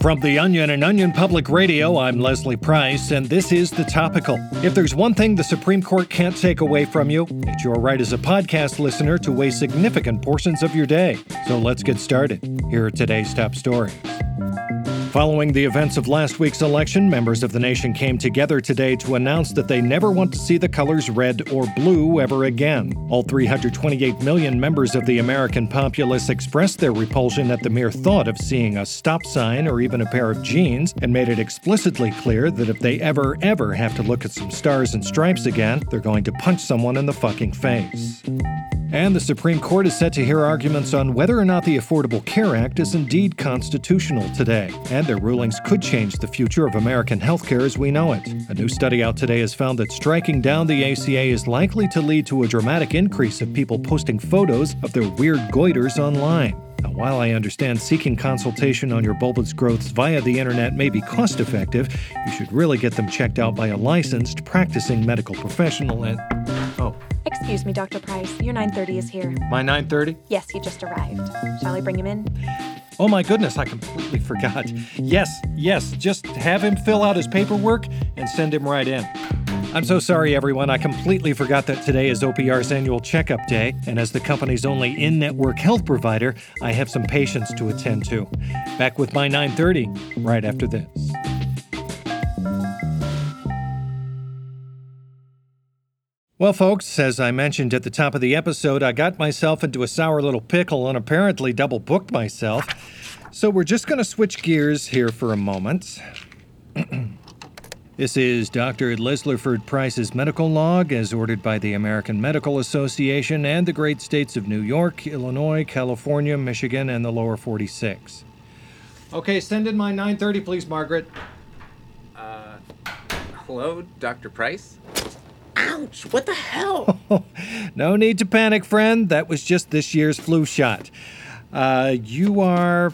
From The Onion and Onion Public Radio, I'm Leslie Price, and this is The Topical. If there's one thing the Supreme Court can't take away from you, it's your right as a podcast listener to waste significant portions of your day. So let's get started. Here are today's top stories. Following the events of last week's election, members of the nation came together today to announce that they never want to see the colors red or blue ever again. All 328 million members of the American populace expressed their repulsion at the mere thought of seeing a stop sign or even a pair of jeans and made it explicitly clear that if they ever, ever have to look at some stars and stripes again, they're going to punch someone in the fucking face. And the Supreme Court is set to hear arguments on whether or not the Affordable Care Act is indeed constitutional today. And their rulings could change the future of American healthcare as we know it. A new study out today has found that striking down the ACA is likely to lead to a dramatic increase of people posting photos of their weird goiters online. Now, while I understand seeking consultation on your bulbous growths via the internet may be cost effective, you should really get them checked out by a licensed, practicing medical professional and. Excuse me, Dr. Price. Your 930 is here. My 930? Yes, he just arrived. Shall I bring him in? Oh my goodness, I completely forgot. Yes, yes, just have him fill out his paperwork and send him right in. I'm so sorry, everyone. I completely forgot that today is OPR's annual checkup day, and as the company's only in-network health provider, I have some patients to attend to. Back with my 9:30 right after this. Well, folks, as I mentioned at the top of the episode, I got myself into a sour little pickle and apparently double booked myself. So we're just going to switch gears here for a moment. this is Dr. Lesleyford Price's medical log as ordered by the American Medical Association and the great states of New York, Illinois, California, Michigan, and the lower 46. Okay, send in my 930, please, Margaret. Uh, hello, Dr. Price? Ouch, what the hell? no need to panic, friend. That was just this year's flu shot. Uh, you are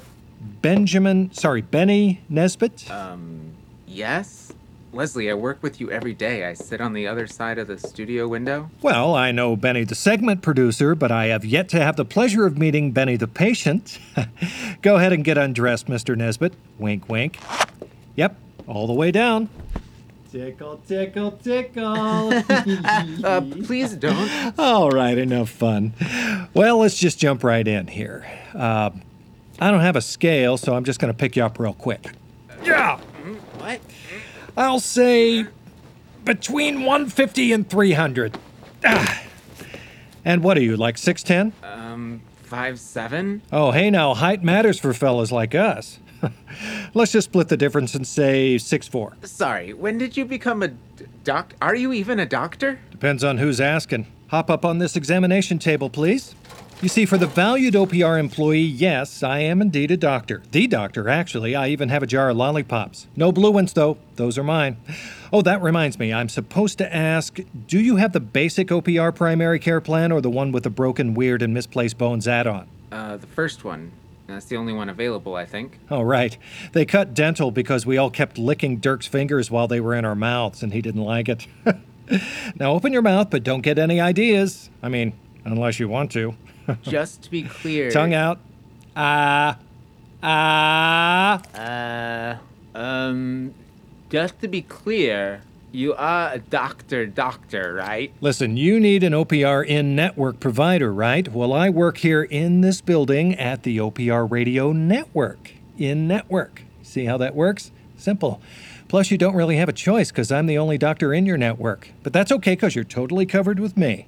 Benjamin, sorry, Benny Nesbitt? Um, yes? Leslie, I work with you every day. I sit on the other side of the studio window. Well, I know Benny the segment producer, but I have yet to have the pleasure of meeting Benny the patient. Go ahead and get undressed, Mr. Nesbitt. Wink, wink. Yep, all the way down. Tickle, tickle, tickle. uh, please don't. All right, enough fun. Well, let's just jump right in here. Uh, I don't have a scale, so I'm just going to pick you up real quick. Yeah. What? I'll say between 150 and 300. Ah. And what are you, like 6'10? Um, five seven. Oh, hey now, height matters for fellas like us. Let's just split the difference and say six four. Sorry, when did you become a doc? Are you even a doctor? Depends on who's asking. Hop up on this examination table, please. You see, for the valued OPR employee, yes, I am indeed a doctor. The doctor, actually. I even have a jar of lollipops. No blue ones, though. Those are mine. Oh, that reminds me. I'm supposed to ask do you have the basic OPR primary care plan or the one with the broken, weird, and misplaced bones add on? Uh, the first one. That's the only one available, I think. Oh, right. They cut dental because we all kept licking Dirk's fingers while they were in our mouths, and he didn't like it. now open your mouth, but don't get any ideas. I mean, unless you want to. Just to be clear. Tongue out. Ah. Ah. Uh. Um. Just to be clear, you are a doctor, doctor, right? Listen, you need an OPR in network provider, right? Well, I work here in this building at the OPR Radio Network. In network. See how that works? Simple. Plus, you don't really have a choice because I'm the only doctor in your network. But that's okay because you're totally covered with me.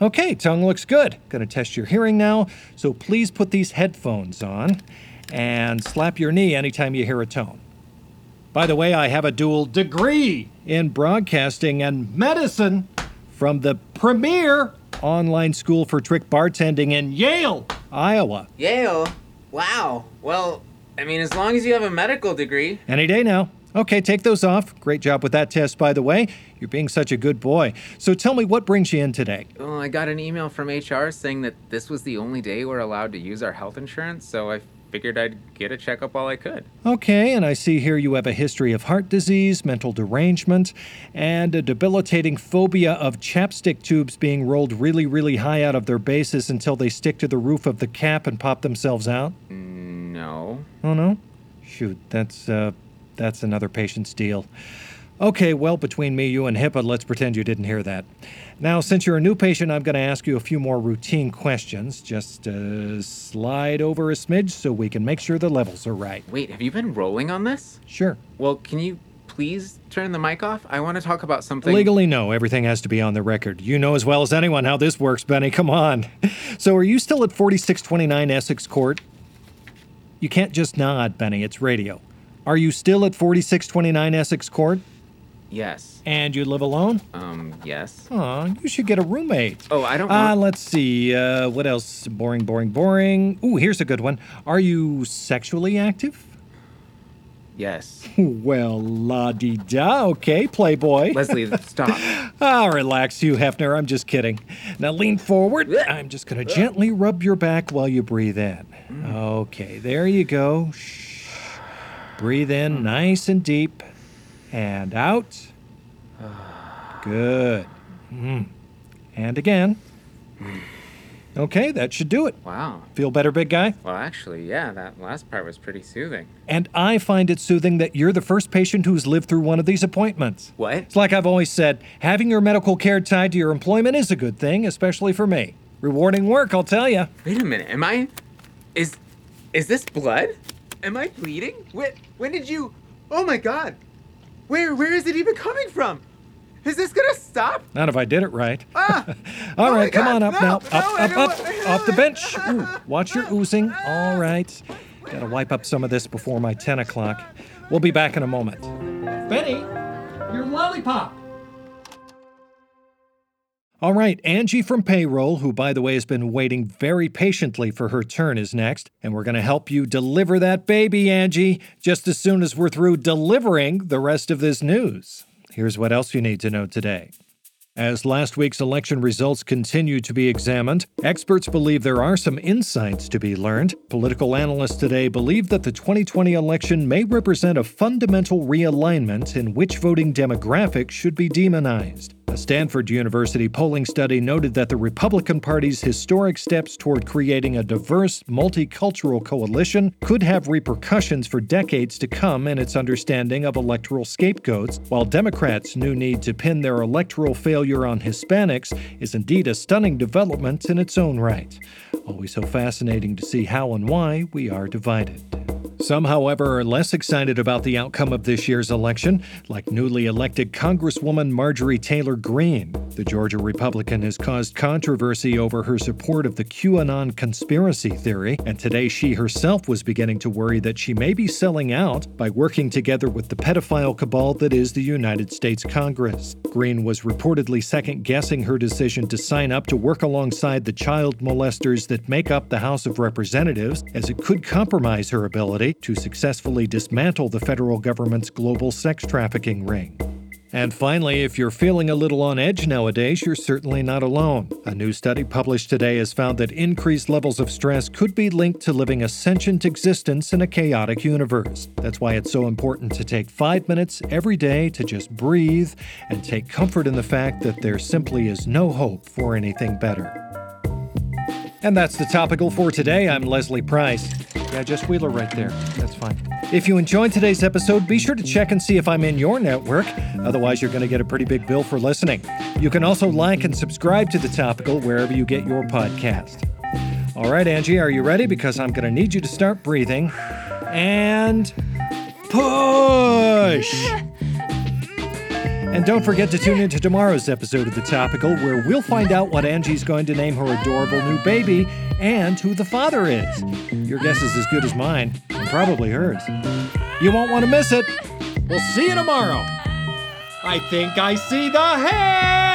Okay, tongue looks good. Gonna test your hearing now, so please put these headphones on and slap your knee anytime you hear a tone. By the way, I have a dual degree in broadcasting and medicine from the premier online school for trick bartending in Yale, Iowa. Yale? Wow. Well, I mean, as long as you have a medical degree. Any day now. Okay, take those off. Great job with that test, by the way. You're being such a good boy. So tell me, what brings you in today? Well, I got an email from HR saying that this was the only day we're allowed to use our health insurance, so I figured I'd get a checkup while I could. Okay, and I see here you have a history of heart disease, mental derangement, and a debilitating phobia of chapstick tubes being rolled really, really high out of their bases until they stick to the roof of the cap and pop themselves out. No. Oh, no? Shoot, that's uh, that's another patient's deal. Okay, well, between me, you, and HIPAA, let's pretend you didn't hear that. Now, since you're a new patient, I'm going to ask you a few more routine questions. Just uh, slide over a smidge so we can make sure the levels are right. Wait, have you been rolling on this? Sure. Well, can you please turn the mic off? I want to talk about something. Legally, no. Everything has to be on the record. You know as well as anyone how this works, Benny. Come on. So, are you still at 4629 Essex Court? You can't just nod, Benny. It's radio. Are you still at 4629 Essex Court? Yes. And you live alone? Um, yes. Aw, you should get a roommate. Oh, I don't Ah, want- let's see. Uh, what else? Boring, boring, boring. Ooh, here's a good one. Are you sexually active? Yes. Well, la di da. Okay, Playboy. Leslie, stop. Ah, relax, you Hefner. I'm just kidding. Now lean forward. I'm just going to gently rub your back while you breathe in. Okay, there you go. Shh. Breathe in nice and deep and out. Good. Mm. And again. Okay, that should do it. Wow. Feel better, big guy? Well, actually, yeah, that last part was pretty soothing. And I find it soothing that you're the first patient who's lived through one of these appointments. What? It's like I've always said having your medical care tied to your employment is a good thing, especially for me. Rewarding work, I'll tell you. Wait a minute. Am I? Is, is this blood? Am I bleeding? When, when did you? Oh my God! Where, where is it even coming from? Is this gonna stop? Not if I did it right. Ah! All Oh right, come God, on up no, now. no, Up, I up, up, want- off the bench. Ooh, watch your oozing. All right. Gotta wipe up some of this before my 10 o'clock. We'll be back in a moment. Benny, your lollipop. All right, Angie from payroll, who, by the way, has been waiting very patiently for her turn, is next. And we're going to help you deliver that baby, Angie, just as soon as we're through delivering the rest of this news. Here's what else you need to know today. As last week's election results continue to be examined, experts believe there are some insights to be learned. Political analysts today believe that the 2020 election may represent a fundamental realignment in which voting demographics should be demonized. A Stanford University polling study noted that the Republican Party's historic steps toward creating a diverse, multicultural coalition could have repercussions for decades to come in its understanding of electoral scapegoats, while Democrats' new need to pin their electoral failure on Hispanics is indeed a stunning development in its own right. Always so fascinating to see how and why we are divided. Some, however, are less excited about the outcome of this year's election, like newly elected Congresswoman Marjorie Taylor Greene. The Georgia Republican has caused controversy over her support of the QAnon conspiracy theory, and today she herself was beginning to worry that she may be selling out by working together with the pedophile cabal that is the United States Congress. Greene was reportedly second guessing her decision to sign up to work alongside the child molesters that make up the House of Representatives, as it could compromise her ability to successfully dismantle the federal government's global sex trafficking ring. And finally, if you're feeling a little on edge nowadays, you're certainly not alone. A new study published today has found that increased levels of stress could be linked to living a sentient existence in a chaotic universe. That's why it's so important to take five minutes every day to just breathe and take comfort in the fact that there simply is no hope for anything better. And that's the topical for today. I'm Leslie Price. Yeah, just Wheeler right there. That's fine. If you enjoyed today's episode, be sure to check and see if I'm in your network. Otherwise, you're going to get a pretty big bill for listening. You can also like and subscribe to the topical wherever you get your podcast. All right, Angie, are you ready? Because I'm going to need you to start breathing. And push! And don't forget to tune in to tomorrow's episode of The Topical, where we'll find out what Angie's going to name her adorable new baby and who the father is. Your guess is as good as mine, and probably hers. You won't want to miss it. We'll see you tomorrow. I think I see the head!